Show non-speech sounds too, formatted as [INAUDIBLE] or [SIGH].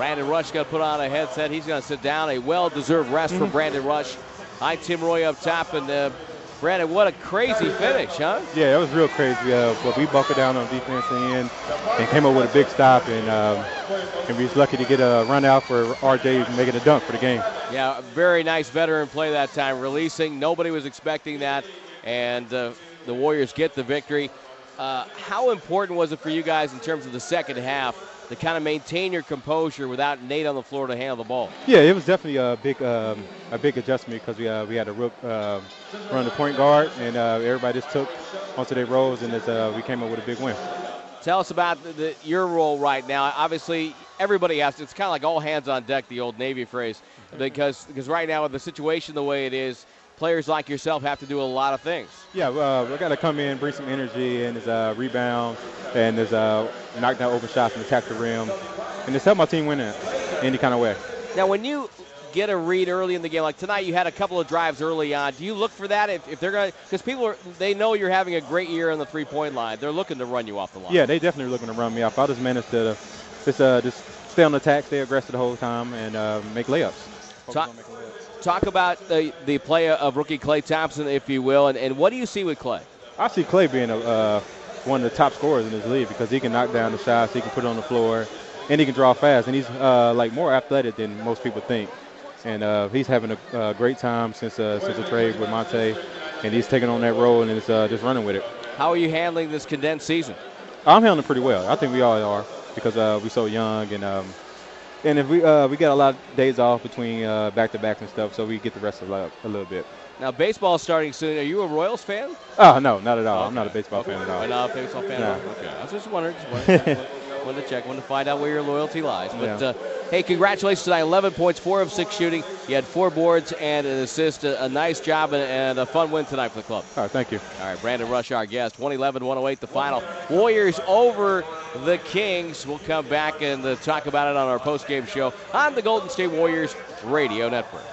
Brandon Rush got put on a headset. He's going to sit down. A well-deserved rest mm-hmm. for Brandon Rush. Hi, Tim Roye up top, and uh, Brandon, what a crazy finish, huh? Yeah, it was real crazy. Uh, but we buckled down on defense end and came up with a big stop, and um, and we was lucky to get a run out for RJ making a dunk for the game. Yeah, very nice veteran play that time, releasing. Nobody was expecting that, and uh, the Warriors get the victory. Uh, how important was it for you guys in terms of the second half to kind of maintain your composure without Nate on the floor to handle the ball? Yeah, it was definitely a big um, a big adjustment because we uh, we had a rook uh, run the point guard and uh, everybody just took onto their roles and uh, we came up with a big win. Tell us about the, the, your role right now. Obviously, everybody has. To, it's kind of like all hands on deck, the old Navy phrase, because because right now with the situation the way it is, players like yourself have to do a lot of things. Yeah, uh, we got to come in, bring some energy, and there's a rebound, and there's a knock down open shots and attack the rim, and just help my team win it any kind of way. Now, when you get a read early in the game, like tonight, you had a couple of drives early on. Do you look for that if, if they're going to? Because people are, they know you're having a great year on the three point line. They're looking to run you off the line. Yeah, they definitely are looking to run me off. I just managed to just uh, just stay on the attack, stay aggressive the whole time, and uh, make layups. Talk, talk about the, the play of rookie Klay Thompson, if you will, and, and what do you see with Klay? I see Klay being a, uh, one of the top scorers in this league because he can knock down the shots, he can put it on the floor, and he can draw fast, and he's uh, like more athletic than most people think. And uh, he's having a great time since uh, since the trade with Monta, and he's taking on that role and is uh, just running with it. How are you handling this condensed season? I'm handling pretty well. I think we all are because uh, we're so young and. Um, and if we uh, we got a lot of days off between uh, back to backs and stuff, so we get the rest of a, a little bit. Now baseball's starting soon. Are you a Royals fan? Oh no, not at all. Okay. I'm not a baseball fan at all. not a baseball fan. No. Okay, I was just wondering. Just wondering. [LAUGHS] wanted to check. Wanted to find out where your loyalty lies. But yeah. uh, hey, congratulations tonight. 11 points, four of six shooting. You had four boards and an assist. A, a nice job and, and, a fun win tonight for the club. All right, thank you. All right, Brandon Rush, our guest. 111-108, the final. Warriors over the Kings. We'll come back and uh, talk about it on our post-game show on the Golden State Warriors Radio Network.